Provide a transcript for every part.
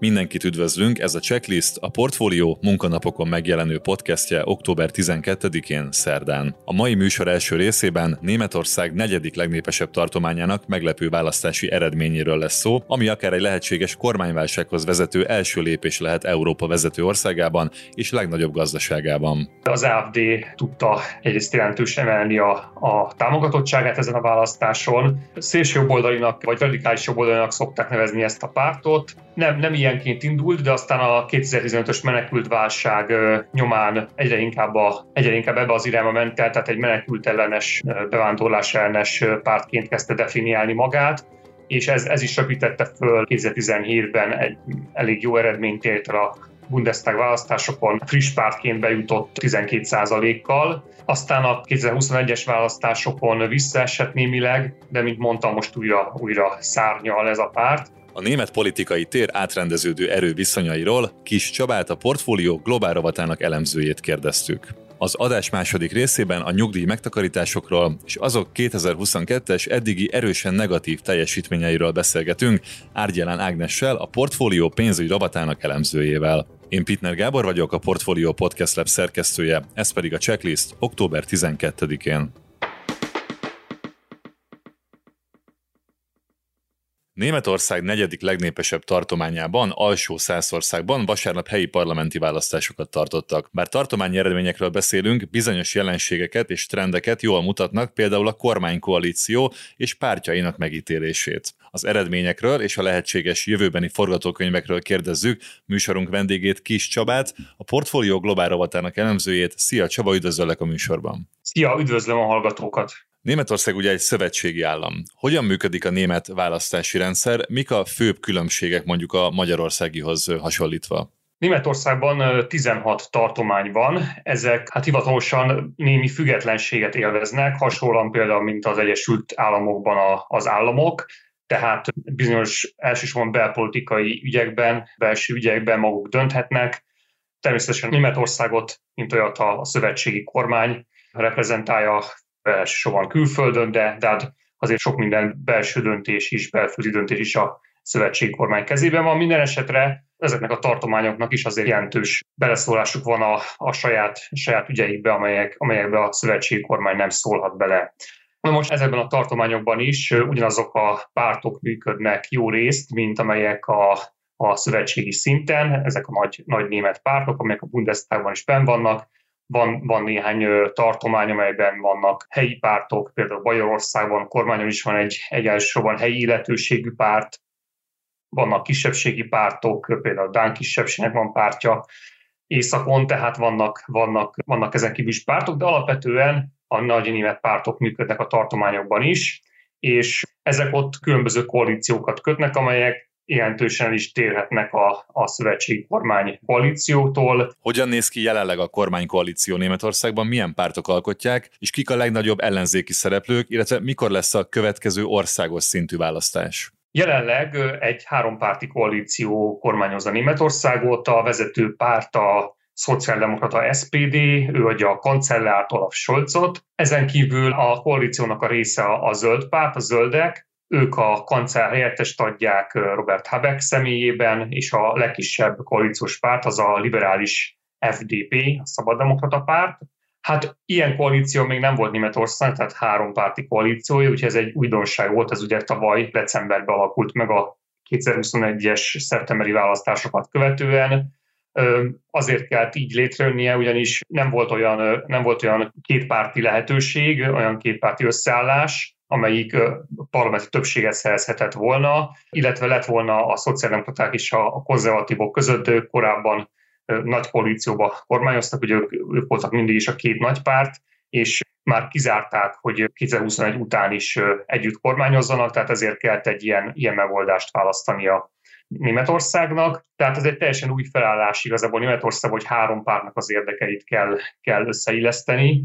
Mindenkit üdvözlünk, ez a Checklist, a Portfólió munkanapokon megjelenő podcastje október 12-én szerdán. A mai műsor első részében Németország negyedik legnépesebb tartományának meglepő választási eredményéről lesz szó, ami akár egy lehetséges kormányválsághoz vezető első lépés lehet Európa vezető országában és legnagyobb gazdaságában. Az AFD tudta egyrészt jelentősen emelni a, a támogatottságát ezen a választáson. Szélső jobboldalinak vagy radikális jobboldalinak szokták nevezni ezt a pártot. Nem, nem ilyen ilyenként indult, de aztán a 2015-ös menekült válság nyomán egyre inkább, a, egyre inkább ebbe az irányba ment el, tehát egy menekült ellenes, bevándorlás ellenes pártként kezdte definiálni magát és ez, ez is röpítette föl 2017-ben egy elég jó eredményt ért a Bundestag választásokon friss pártként bejutott 12%-kal, aztán a 2021-es választásokon visszaesett némileg, de mint mondtam, most újra, újra szárnyal ez a párt. A német politikai tér átrendeződő erő viszonyairól Kis Csabát a portfólió globál rovatának elemzőjét kérdeztük. Az adás második részében a nyugdíj megtakarításokról és azok 2022-es eddigi erősen negatív teljesítményeiről beszélgetünk Árgyelán Ágnessel, a portfólió pénzügyi rovatának elemzőjével. Én Pitner Gábor vagyok, a Portfolio Podcast Lab szerkesztője, ez pedig a checklist október 12-én. Németország negyedik legnépesebb tartományában, alsó Szászországban vasárnap helyi parlamenti választásokat tartottak. Bár tartományi eredményekről beszélünk, bizonyos jelenségeket és trendeket jól mutatnak, például a kormánykoalíció és pártjainak megítélését. Az eredményekről és a lehetséges jövőbeni forgatókönyvekről kérdezzük műsorunk vendégét Kis Csabát, a Portfólió Globál rovatának elemzőjét. Szia Csaba, üdvözöllek a műsorban! Szia, üdvözlöm a hallgatókat! Németország ugye egy szövetségi állam. Hogyan működik a német választási rendszer? Mik a főbb különbségek mondjuk a magyarországihoz hasonlítva? Németországban 16 tartomány van, ezek hát hivatalosan némi függetlenséget élveznek, hasonlóan például, mint az Egyesült Államokban az államok, tehát bizonyos elsősorban belpolitikai ügyekben, belső ügyekben maguk dönthetnek. Természetesen Németországot, mint olyat a szövetségi kormány reprezentálja elsősorban külföldön, de, de hát azért sok minden belső döntés is, belföldi döntés is a szövetségi kormány kezében van. Minden esetre ezeknek a tartományoknak is azért jelentős beleszólásuk van a, a saját, saját ügyeikbe, amelyek, amelyekbe a szövetségi kormány nem szólhat bele. Na most ezekben a tartományokban is ugyanazok a pártok működnek jó részt, mint amelyek a, a szövetségi szinten, ezek a nagy, nagy német pártok, amelyek a Bundestagban is benn vannak, van, van néhány tartomány, amelyben vannak helyi pártok, például Bajorországban kormányon is van egy, egy elsősorban helyi illetőségű párt, vannak kisebbségi pártok, például Dán kisebbségnek van pártja északon, tehát vannak, vannak, vannak ezen kívül is pártok, de alapvetően a nagy német pártok működnek a tartományokban is, és ezek ott különböző koalíciókat kötnek, amelyek jelentősen is térhetnek a, a szövetségi kormány koalíciótól. Hogyan néz ki jelenleg a kormánykoalíció Németországban, milyen pártok alkotják, és kik a legnagyobb ellenzéki szereplők, illetve mikor lesz a következő országos szintű választás? Jelenleg egy hárompárti koalíció kormányozza Németországot, a vezető párt a szociáldemokrata SPD, ő adja a kancellárt Olaf Scholzot. Ezen kívül a koalíciónak a része a zöld párt, a zöldek, ők a kancellár helyettest adják Robert Habeck személyében, és a legkisebb koalíciós párt az a liberális FDP, a Szabaddemokrata párt. Hát ilyen koalíció még nem volt Németország, tehát három párti koalíciója, úgyhogy ez egy újdonság volt, ez ugye tavaly decemberben alakult meg a 2021-es szeptemberi választásokat követően. Azért kellett így létrejönnie, ugyanis nem volt olyan, nem volt olyan kétpárti lehetőség, olyan kétpárti összeállás, amelyik parlamenti többséget szerezhetett volna, illetve lett volna a szociáldemokraták és a konzervatívok között, ők korábban nagy koalícióba kormányoztak, ugye ők, ők voltak mindig is a két nagy párt, és már kizárták, hogy 2021 után is együtt kormányozzanak, tehát ezért kellett egy ilyen, ilyen megoldást választania Németországnak. Tehát ez egy teljesen új felállás igazából Németország, hogy három pártnak az érdekeit kell, kell összeilleszteni.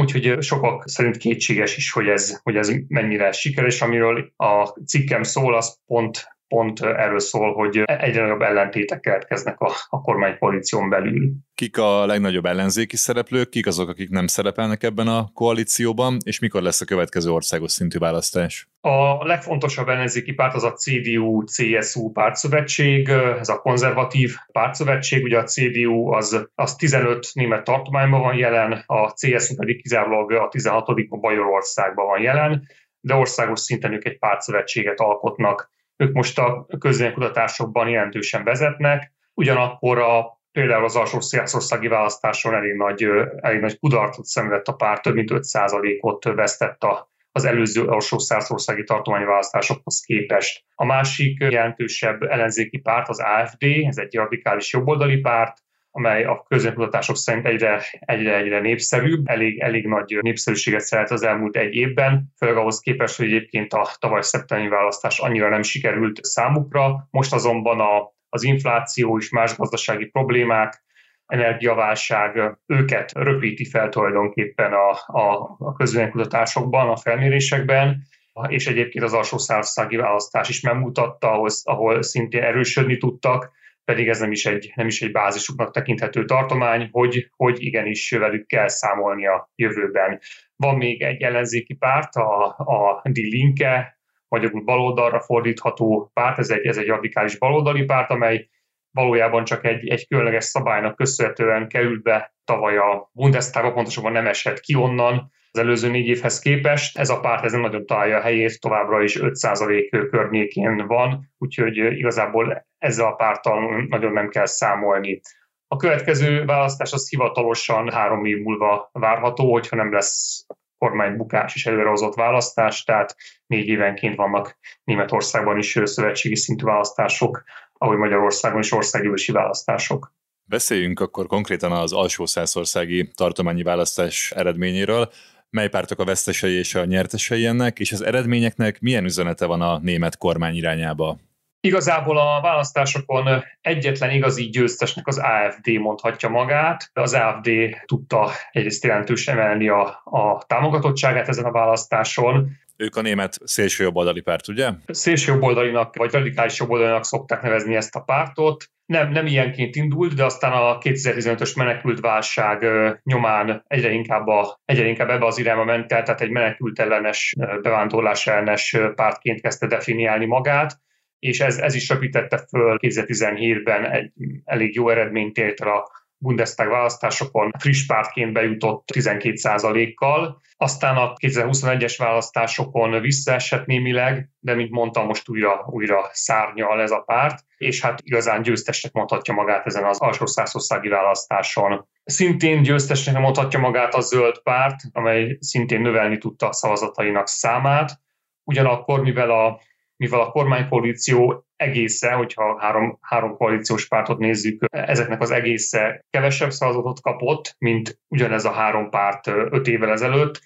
Úgyhogy sokak szerint kétséges is, hogy ez, hogy ez mennyire sikeres. Amiről a cikkem szól, az pont pont erről szól, hogy egyre nagyobb ellentétek keletkeznek a, a kormánykoalíción belül. Kik a legnagyobb ellenzéki szereplők, kik azok, akik nem szerepelnek ebben a koalícióban, és mikor lesz a következő országos szintű választás? A legfontosabb ellenzéki párt az a CDU-CSU pártszövetség, ez a konzervatív pártszövetség, ugye a CDU az, az 15 német tartományban van jelen, a CSU pedig kizárólag a 16. Bajorországban van jelen, de országos szinten ők egy pártszövetséget alkotnak. Ők most a közönkutatásokban jelentősen vezetnek, ugyanakkor a például az alsó szélszországi választáson elég nagy, elég nagy kudarcot szenvedett a párt, több mint 5%-ot vesztett a az előző alsó százországi tartományválasztásokhoz képest. A másik jelentősebb ellenzéki párt az AFD, ez egy radikális jobboldali párt, amely a közönkutatások szerint egyre, egyre, egyre népszerűbb, elég, elég nagy népszerűséget szeret az elmúlt egy évben, főleg ahhoz képest, hogy egyébként a tavaly szeptemberi választás annyira nem sikerült számukra. Most azonban a, az infláció és más gazdasági problémák, energiaválság őket röpíti fel tulajdonképpen a, a, a közönkutatásokban, a felmérésekben, és egyébként az alsó szárszági választás is megmutatta, ahol, ahol szintén erősödni tudtak, pedig ez nem is egy, nem is egy bázisuknak tekinthető tartomány, hogy, hogy igenis velük kell számolni a jövőben. Van még egy ellenzéki párt, a, a Die Linke, magyarul baloldalra fordítható párt, ez egy, ez egy radikális baloldali párt, amely valójában csak egy, egy különleges szabálynak köszönhetően került be tavaly a Bundestagba, pontosabban nem esett ki onnan az előző négy évhez képest. Ez a párt ez nem nagyon találja a helyét, továbbra is 5% környékén van, úgyhogy igazából ezzel a pártal nagyon nem kell számolni. A következő választás az hivatalosan három év múlva várható, hogyha nem lesz kormánybukás és előrehozott választás, tehát négy évenként vannak Németországban is szövetségi szintű választások, ahogy Magyarországon is országgyűlési választások. Beszéljünk akkor konkrétan az alsó százországi tartományi választás eredményéről. Mely pártok a vesztesei és a nyertesei ennek, és az eredményeknek milyen üzenete van a német kormány irányába? Igazából a választásokon egyetlen igazi győztesnek az AFD mondhatja magát. Az AFD tudta egyrészt jelentős emelni a, a támogatottságát ezen a választáson. Ők a német szélső jobboldali párt, ugye? Szélső jobboldalinak, vagy radikális jobboldalinak szokták nevezni ezt a pártot. Nem, nem ilyenként indult, de aztán a 2015-ös menekült válság nyomán egyre inkább, a, egyre inkább ebbe az irányba ment el, tehát egy menekült ellenes, bevándorlás ellenes pártként kezdte definiálni magát és ez, ez is röpítette föl 2017-ben egy elég jó eredményt ért a Bundestag választásokon friss pártként bejutott 12%-kal, aztán a 2021-es választásokon visszaesett némileg, de mint mondtam, most újra, újra szárnyal ez a párt, és hát igazán győztesnek mondhatja magát ezen az alsó százországi választáson. Szintén győztesnek mondhatja magát a zöld párt, amely szintén növelni tudta a szavazatainak számát, ugyanakkor, mivel a mivel a kormánykoalíció egésze, hogyha három, három koalíciós pártot nézzük, ezeknek az egésze kevesebb szavazatot kapott, mint ugyanez a három párt öt évvel ezelőtt,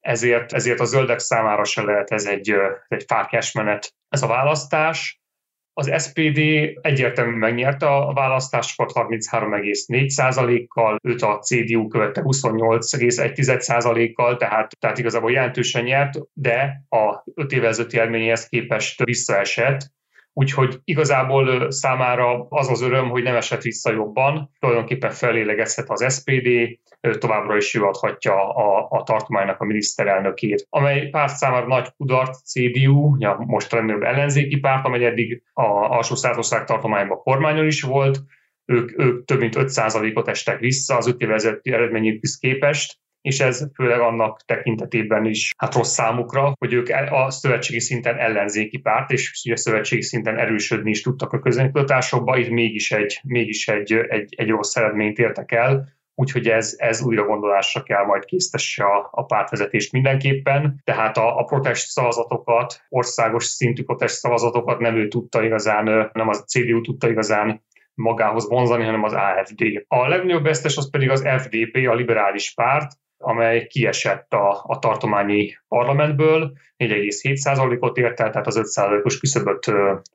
ezért, ezért a zöldek számára se lehet ez egy, egy fákás menet ez a választás. Az SPD egyértelműen megnyerte a választásokat 33,4%-kal, őt a CDU követte 28,1%-kal, tehát, tehát igazából jelentősen nyert, de a 5 évvel ezelőtti elményéhez képest visszaesett, Úgyhogy igazából számára az az öröm, hogy nem esett vissza jobban, tulajdonképpen felélegezhet az SPD, továbbra is ő adhatja a, a tartománynak a miniszterelnökét, amely párt számára nagy kudarc CDU, ja, most legnagyobb ellenzéki párt, amely eddig a alsó százország tartományban kormányon is volt, ők, ők több mint 5%-ot estek vissza az 5 évezeti eredményükhez képest, és ez főleg annak tekintetében is hát rossz számukra, hogy ők a szövetségi szinten ellenzéki párt, és ugye szövetségi szinten erősödni is tudtak a közönkutatásokba, itt mégis egy, mégis egy, egy, egy rossz eredményt értek el, úgyhogy ez, ez újra gondolásra kell majd késztesse a, a pártvezetést mindenképpen. Tehát a, a protest szavazatokat, országos szintű protest szavazatokat nem ő tudta igazán, nem az CDU tudta igazán magához vonzani, hanem az AFD. A legnagyobb vesztes az pedig az FDP, a liberális párt, amely kiesett a, a tartományi parlamentből, 4,7%-ot ért el, tehát az 5%-os küszöböt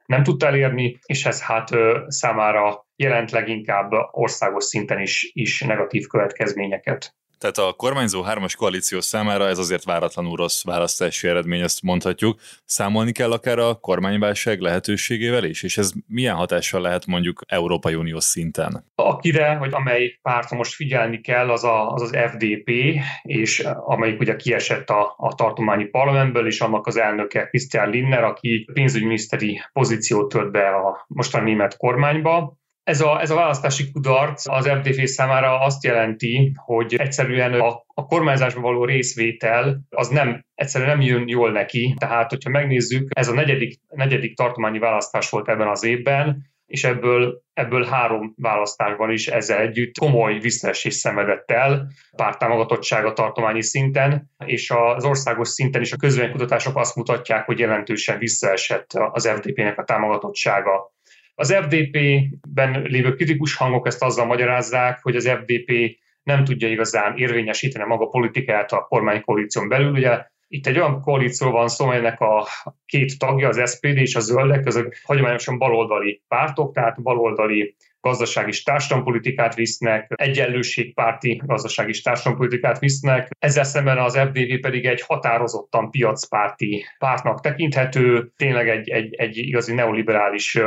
nem tudta elérni, és ez hát számára jelent leginkább országos szinten is, is negatív következményeket. Tehát a kormányzó hármas koalíció számára ez azért váratlanul rossz választási eredmény, ezt mondhatjuk. Számolni kell akár a kormányválság lehetőségével is, és ez milyen hatással lehet mondjuk Európai Unió szinten? Akire, hogy amely pártra most figyelni kell, az a, az, az FDP, és amelyik ugye kiesett a, a tartományi parlamentből, és annak az elnöke Christian Linner, aki pénzügyminiszteri pozíciót tölt be a mostani német kormányba. Ez a, ez a választási kudarc az FDP számára azt jelenti, hogy egyszerűen a, a kormányzásban való részvétel az nem egyszerűen nem jön jól neki. Tehát, hogyha megnézzük, ez a negyedik, negyedik tartományi választás volt ebben az évben, és ebből, ebből három választásban is ezzel együtt komoly visszaesés szenvedett el pártámogatottsága tartományi szinten, és az országos szinten is a közvénykutatások azt mutatják, hogy jelentősen visszaesett az FDP-nek a támogatottsága. Az FDP-ben lévő kritikus hangok ezt azzal magyarázzák, hogy az FDP nem tudja igazán érvényesíteni maga politikát a kormánykoalíción belül. Ugye itt egy olyan koalíció van szó, amelynek a két tagja, az SPD és a zöldek, azok hagyományosan baloldali pártok, tehát baloldali gazdasági és társadalompolitikát visznek, egyenlőségpárti gazdasági és társadalompolitikát visznek. Ezzel szemben az FDP pedig egy határozottan piacpárti pártnak tekinthető, tényleg egy, egy, egy igazi neoliberális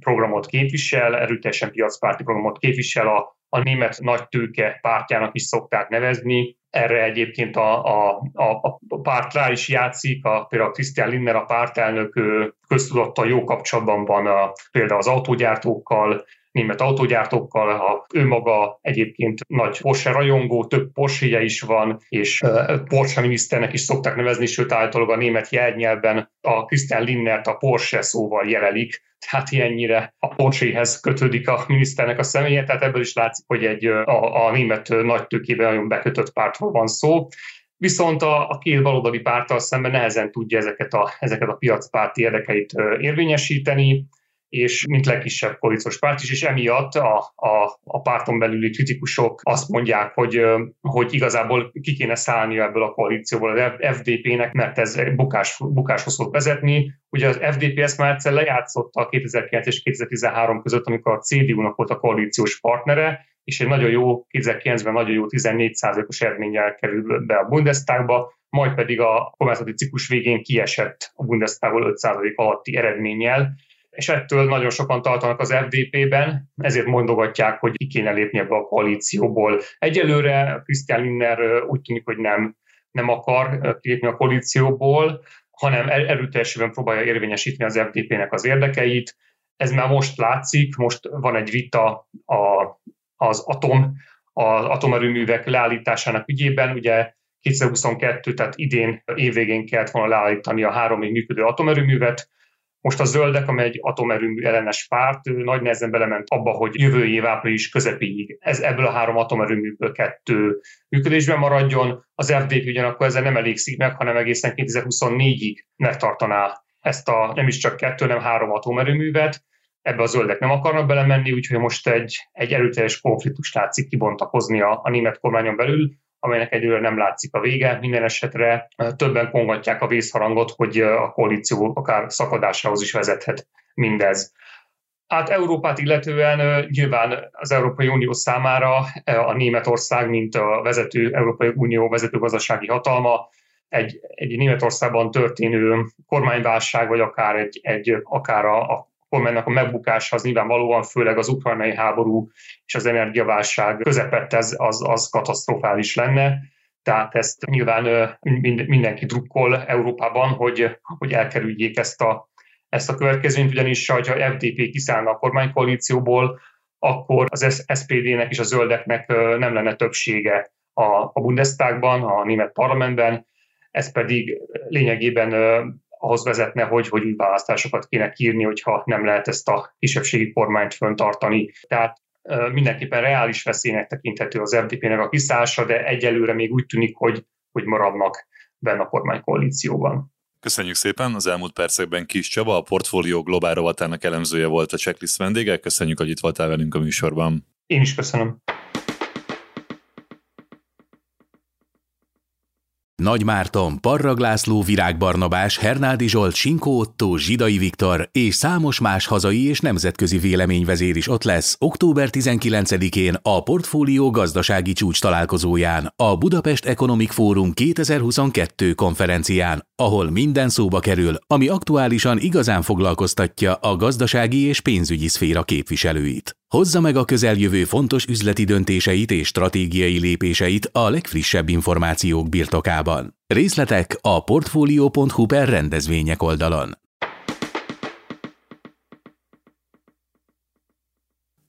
programot képvisel, erőteljesen piacpárti programot képvisel, a, a német nagy tőke pártjának is szokták nevezni, erre egyébként a, a, a, a párt rá is játszik, a, például Christian Linner, a pártelnök köztudottan jó kapcsolatban van a, például az autógyártókkal, német autógyártókkal, a ő maga egyébként nagy Porsche rajongó, több porsche is van, és Porsche miniszternek is szokták nevezni, sőt általában a német jelnyelven a Christian Linnert a Porsche szóval jelelik, tehát ilyennyire a Porsche-hez kötődik a miniszternek a személye, tehát ebből is látszik, hogy egy a, a német nagy tőkében nagyon bekötött pártról van szó. Viszont a, a két baloldali párttal szemben nehezen tudja ezeket a, ezeket a piacpárti érdekeit érvényesíteni és mint legkisebb koalíciós párt is, és emiatt a, a, a párton belüli kritikusok azt mondják, hogy, hogy igazából ki kéne szállni ebből a koalícióból az FDP-nek, mert ez bukás, bukáshoz fog vezetni. Ugye az FDP ezt már egyszer lejátszotta a 2009 és 2013 között, amikor a CDU-nak volt a koalíciós partnere, és egy nagyon jó, 2009-ben nagyon jó 14%-os eredménnyel került be a Bundestagba, majd pedig a kormányzati ciklus végén kiesett a Bundestagból 5% alatti eredménnyel, és ettől nagyon sokan tartanak az FDP-ben, ezért mondogatják, hogy ki kéne lépni ebbe a koalícióból. Egyelőre Christian Linner úgy tűnik, hogy nem, nem akar kilépni a koalícióból, hanem erőteljesebben próbálja érvényesíteni az FDP-nek az érdekeit. Ez már most látszik, most van egy vita a, az atom, az atomerőművek leállításának ügyében, ugye 2022, tehát idén évvégén kellett volna leállítani a három még működő atomerőművet, most a zöldek, amely egy atomerőmű ellenes párt, nagy nehezen belement abba, hogy jövő év április közepéig ez ebből a három atomerőműből kettő működésben maradjon. Az FDP ugyanakkor ezzel nem elégszik meg, hanem egészen 2024-ig megtartaná ezt a nem is csak kettő, hanem három atomerőművet. Ebbe a zöldek nem akarnak belemenni, úgyhogy most egy, egy erőteljes konfliktus látszik kibontakozni a, a német kormányon belül amelynek egyelőre nem látszik a vége. Minden esetre többen kongatják a vészharangot, hogy a koalíció akár szakadásához is vezethet mindez. Hát Európát illetően nyilván az Európai Unió számára a Németország, mint a vezető Európai Unió vezető gazdasági hatalma, egy, egy Németországban történő kormányválság, vagy akár, egy, egy, akár a, a kormánynak a megbukása az nyilvánvalóan főleg az ukrajnai háború és az energiaválság közepett ez, az, az katasztrofális lenne. Tehát ezt nyilván mindenki drukkol Európában, hogy, hogy elkerüljék ezt a, ezt a következményt, ugyanis ha FDP kiszállna a kormánykoalícióból, akkor az SPD-nek és a zöldeknek nem lenne többsége a, a Bundestagban, a német parlamentben, ez pedig lényegében ahhoz vezetne, hogy, hogy új választásokat kéne kírni, hogyha nem lehet ezt a kisebbségi kormányt föntartani. Tehát mindenképpen reális veszélynek tekinthető az FDP-nek a kiszállása, de egyelőre még úgy tűnik, hogy, hogy maradnak benne a kormánykoalícióban. Köszönjük szépen! Az elmúlt percekben Kis Csaba, a Portfólió Globál rovatának elemzője volt a checklist vendége. Köszönjük, hogy itt voltál velünk a műsorban. Én is köszönöm. Nagy Márton, Parrag László, Virág Barnabás, Hernádi Zsolt, Sinkó Otto, Zsidai Viktor és számos más hazai és nemzetközi véleményvezér is ott lesz október 19-én a Portfólió gazdasági csúcs találkozóján, a Budapest Economic Forum 2022 konferencián, ahol minden szóba kerül, ami aktuálisan igazán foglalkoztatja a gazdasági és pénzügyi szféra képviselőit. Hozza meg a közeljövő fontos üzleti döntéseit és stratégiai lépéseit a legfrissebb információk birtokában. Részletek a portfolio.hu per rendezvények oldalon.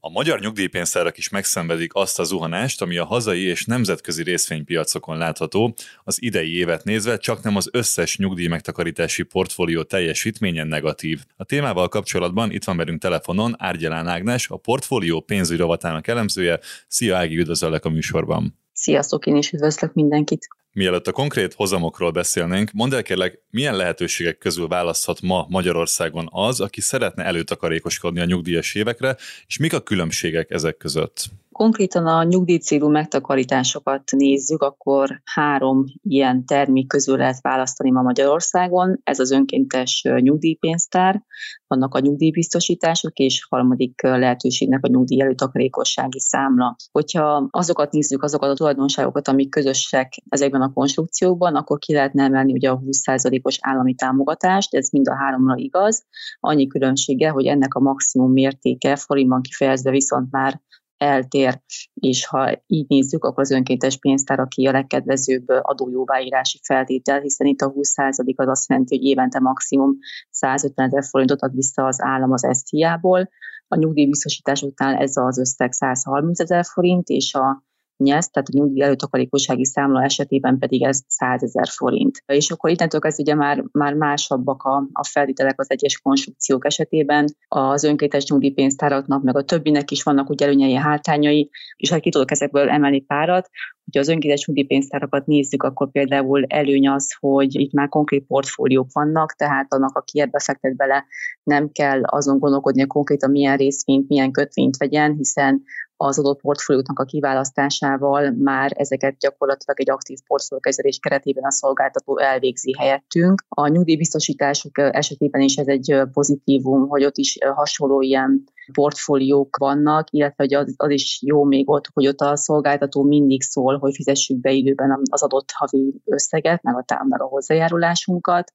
A magyar nyugdíjpénztárak is megszenvedik azt a zuhanást, ami a hazai és nemzetközi részvénypiacokon látható, az idei évet nézve csak nem az összes nyugdíj megtakarítási portfólió teljesítménye negatív. A témával kapcsolatban itt van velünk telefonon Árgyalán Ágnes, a portfólió pénzügyi rovatának elemzője. Szia Ági, üdvözöllek a műsorban! Sziasztok, én is üdvözlök mindenkit! Mielőtt a konkrét hozamokról beszélnénk, mondd el kérlek, milyen lehetőségek közül választhat ma Magyarországon az, aki szeretne előtakarékoskodni a nyugdíjas évekre, és mik a különbségek ezek között? Konkrétan a nyugdíjcélú megtakarításokat nézzük, akkor három ilyen termék közül lehet választani ma Magyarországon. Ez az önkéntes nyugdíjpénztár, vannak a nyugdíjbiztosítások, és harmadik lehetőségnek a nyugdíj előtakarékossági számla. Hogyha azokat nézzük, azokat a tulajdonságokat, amik közösek ezekben a konstrukciókban, akkor ki lehetne emelni ugye a 20%-os állami támogatást, ez mind a háromra igaz. Annyi különbsége, hogy ennek a maximum mértéke forintban kifejezve viszont már eltér, és ha így nézzük, akkor az önkéntes pénztár, aki a legkedvezőbb adójóváírási feltétel, hiszen itt a 20% az azt jelenti, hogy évente maximum 150 ezer forintot ad vissza az állam az SZIA-ból, a nyugdíjbiztosításoknál ez az összeg 130 ezer forint, és a nyesz, tehát a nyugdíj előtakarékossági számla esetében pedig ez 100 ezer forint. És akkor innentől kezdve ugye már, már másabbak a, a feltételek az egyes konstrukciók esetében, az önkéntes nyugdíjpénztáraknak, meg a többinek is vannak ugye előnyei, hátrányai, és ha ki tudok ezekből emelni párat, hogyha az önkéntes nyugdíjpénztárakat nézzük, akkor például előny az, hogy itt már konkrét portfóliók vannak, tehát annak, aki ebbe fektet bele, nem kell azon gondolkodni, hogy konkrétan milyen részvényt, milyen kötvényt vegyen, hiszen az adott portfólióknak a kiválasztásával már ezeket gyakorlatilag egy aktív portfóliókezelés keretében a szolgáltató elvégzi helyettünk. A nyugdíjbiztosítások esetében is ez egy pozitívum, hogy ott is hasonló ilyen portfóliók vannak, illetve hogy az, az is jó még ott, hogy ott a szolgáltató mindig szól, hogy fizessük be időben az adott havi összeget, meg a, tám, a hozzájárulásunkat.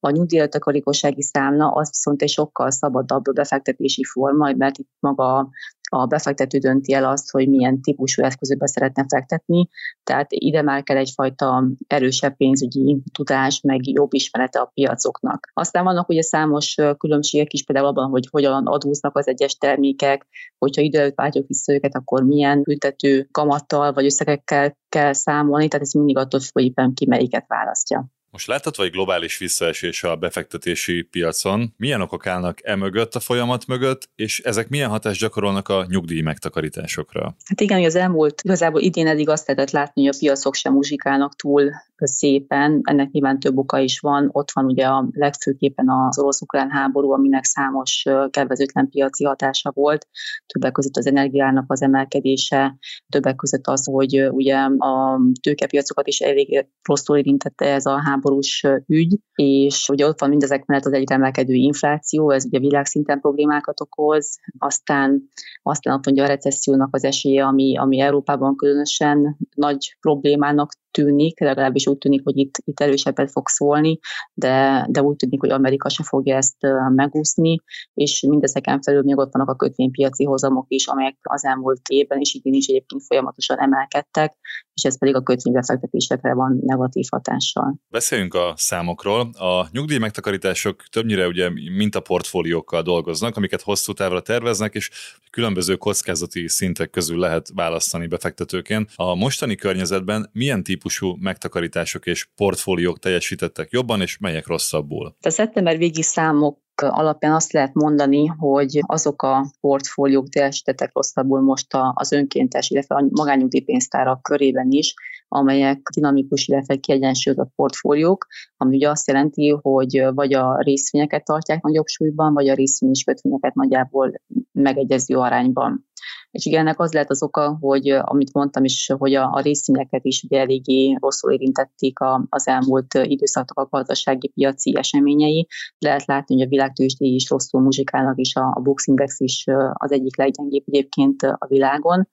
A nyugdíjatakarékossági számla az viszont egy sokkal szabadabb befektetési forma, mert itt maga a befektető dönti el azt, hogy milyen típusú eszközökbe szeretne fektetni, tehát ide már kell egyfajta erősebb pénzügyi tudás, meg jobb ismerete a piacoknak. Aztán vannak ugye számos különbségek is például abban, hogy hogyan adóznak az egyes termékek, hogyha idő előtt váltjuk vissza őket, akkor milyen ültető kamattal vagy összegekkel kell számolni, tehát ez mindig attól függ, hogy éppen ki melyiket választja. Most látható egy globális visszaesés a befektetési piacon. Milyen okok állnak e mögött a folyamat mögött, és ezek milyen hatást gyakorolnak a nyugdíj megtakarításokra? Hát igen, hogy az elmúlt, igazából idén eddig azt lehetett látni, hogy a piacok sem muzsikálnak túl szépen, ennek nyilván több oka is van. Ott van ugye a legfőképpen az orosz-ukrán háború, aminek számos kedvezőtlen piaci hatása volt, többek között az energiának az emelkedése, többek között az, hogy ugye a tőkepiacokat is elég rosszul érintette ez a háborús ügy, és ugye ott van mindezek mellett az egyre emelkedő infláció, ez ugye világszinten problémákat okoz, aztán, aztán ott mondja a recessziónak az esélye, ami, ami Európában különösen nagy problémának tűnik, legalábbis úgy tűnik, hogy itt, itt erősebbet fog szólni, de, de úgy tűnik, hogy Amerika se fogja ezt megúszni, és mindezeken felül még ott vannak a kötvénypiaci hozamok is, amelyek az elmúlt évben és idén is egyébként folyamatosan emelkedtek, és ez pedig a kötvénybefektetésekre van negatív hatással. Beszéljünk a számokról. A nyugdíj megtakarítások többnyire ugye mint a portfóliókkal dolgoznak, amiket hosszú távra terveznek, és különböző kockázati szintek közül lehet választani befektetőként. A mostani környezetben milyen típusú megtakarítások és portfóliók teljesítettek jobban, és melyek rosszabbul? A szeptember végi számok alapján azt lehet mondani, hogy azok a portfóliók teljesítettek rosszabbul most az önkéntes, illetve a magányugdíjpénztárak körében is, amelyek dinamikus, illetve kiegyensúlyozott portfóliók, ami ugye azt jelenti, hogy vagy a részvényeket tartják nagyobb súlyban, vagy a részvény és kötvényeket nagyjából megegyező arányban. És ugye ennek az lehet az oka, hogy amit mondtam is, hogy a, a részvényeket is ugye eléggé rosszul érintették a, az elmúlt időszaknak a gazdasági piaci eseményei. Lehet látni, hogy a világtősdé is rosszul muzsikálnak, és a, a Bux Index is az egyik leggyengébb egyébként a világon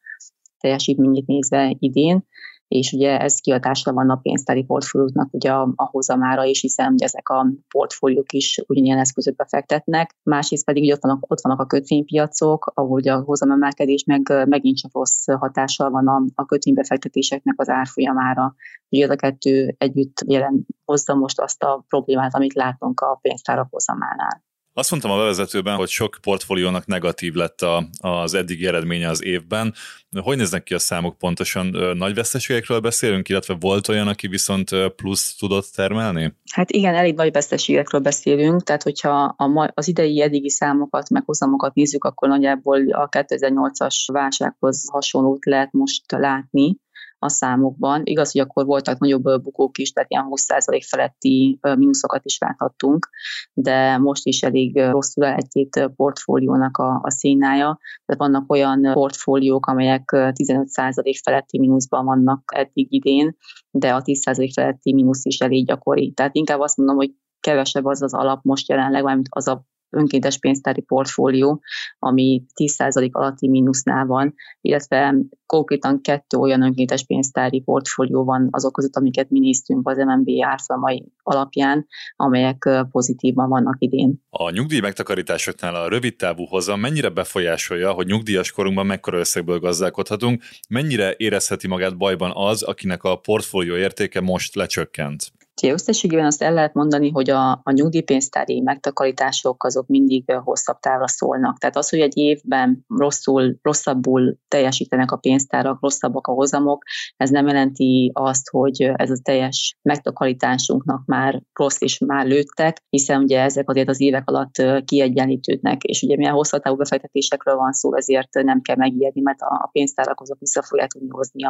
teljesítményét nézve idén és ugye ez kiadásra van a pénztári portfólióknak ugye a, a hozamára is, hiszen ugye ezek a portfóliók is ugyanilyen eszközökbe fektetnek. Másrészt pedig ugye ott vannak, ott vannak a kötvénypiacok, ahol ugye a hozamemelkedés meg megint csak rossz hatással van a, a kötvénybefektetéseknek az árfolyamára. Ugye a kettő együtt jelen hozza most azt a problémát, amit látunk a pénztárak hozamánál. Azt mondtam a bevezetőben, hogy sok portfóliónak negatív lett a, az eddigi eredménye az évben. Hogy néznek ki a számok pontosan? Nagy veszteségekről beszélünk, illetve volt olyan, aki viszont plusz tudott termelni? Hát igen, elég nagy veszteségekről beszélünk, tehát hogyha a, az idei eddigi számokat, meghozamokat nézzük, akkor nagyjából a 2008-as válsághoz hasonlót lehet most látni a számokban. Igaz, hogy akkor voltak nagyobb bukók is, tehát ilyen 20% feletti mínuszokat is láthattunk, de most is elég rosszul egy-két portfóliónak a, a színája. Tehát vannak olyan portfóliók, amelyek 15% feletti mínuszban vannak eddig idén, de a 10% feletti mínusz is elég gyakori. Tehát inkább azt mondom, hogy kevesebb az az alap most jelenleg, mint az a önkéntes pénztári portfólió, ami 10% alatti mínusznál van, illetve konkrétan kettő olyan önkéntes pénztári portfólió van azok között, amiket mi néztünk az MNB árfolyamai alapján, amelyek pozitívan vannak idén. A nyugdíj megtakarításoknál a rövid távú hozam mennyire befolyásolja, hogy nyugdíjas korunkban mekkora összegből gazdálkodhatunk, mennyire érezheti magát bajban az, akinek a portfólió értéke most lecsökkent? Úgyhogy összességében azt el lehet mondani, hogy a, a nyugdíjpénztári megtakarítások azok mindig hosszabb távra szólnak. Tehát az, hogy egy évben rosszul, rosszabbul teljesítenek a pénztárak, rosszabbak a hozamok, ez nem jelenti azt, hogy ez a teljes megtakarításunknak már rossz és már lőttek, hiszen ugye ezek azért az évek alatt kiegyenlítődnek, és ugye milyen hosszabb távú befektetésekről van szó, ezért nem kell megijedni, mert a pénztárak azok vissza fogják tudni hozni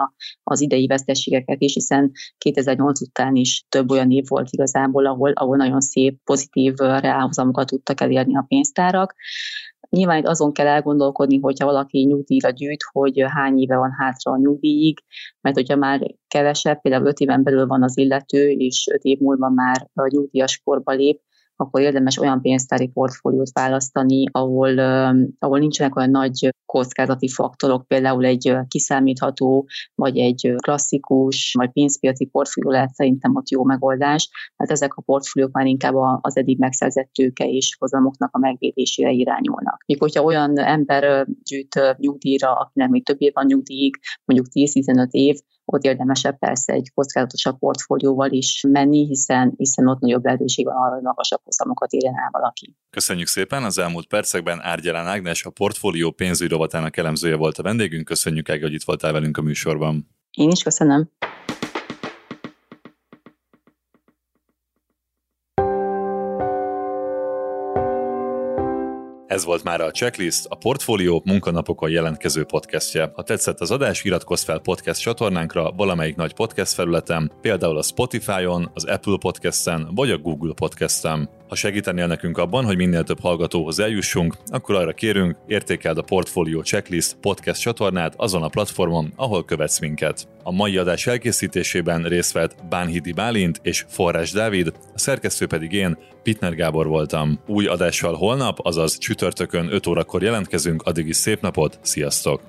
az idei veszteségeket is, hiszen 2008 után is több olyan év volt igazából, ahol, ahol nagyon szép, pozitív reálhozamokat tudtak elérni a pénztárak. Nyilván itt azon kell elgondolkodni, hogyha valaki nyugdíjra gyűjt, hogy hány éve van hátra a nyugdíjig, mert hogyha már kevesebb, például 5 éven belül van az illető, és 5 év múlva már a nyugdíjas korba lép, akkor érdemes olyan pénztári portfóliót választani, ahol, ahol nincsenek olyan nagy kockázati faktorok, például egy kiszámítható, vagy egy klasszikus, vagy pénzpiaci portfólió lehet szerintem ott jó megoldás, mert ezek a portfóliók már inkább az eddig megszerzett tőke és hozamoknak a megvédésére irányulnak. Míg hogyha olyan ember gyűjt nyugdíjra, akinek még több év van nyugdíjig, mondjuk 10-15 év, ott érdemesebb persze egy kockázatosabb portfólióval is menni, hiszen, hiszen ott nagyobb lehetőség van arra, hogy magasabb hozamokat érjen el valaki. Köszönjük szépen! Az elmúlt percekben Árgyalán Ágnes, a portfólió pénzügyi rovatának elemzője volt a vendégünk. Köszönjük, el, hogy itt voltál velünk a műsorban. Én is köszönöm. Ez volt már a Checklist, a Portfólió munkanapokon jelentkező podcastje. Ha tetszett az adás, iratkozz fel podcast csatornánkra valamelyik nagy podcast felületen, például a Spotify-on, az Apple Podcast-en vagy a Google Podcast-en. Ha segítenél nekünk abban, hogy minél több hallgatóhoz eljussunk, akkor arra kérünk, értékeld a Portfolio Checklist podcast csatornát azon a platformon, ahol követsz minket. A mai adás elkészítésében részt vett Bánhidi Bálint és Forrás Dávid, a szerkesztő pedig én, Pitner Gábor voltam. Új adással holnap, azaz csütörtökön 5 órakor jelentkezünk, addig is szép napot, sziasztok!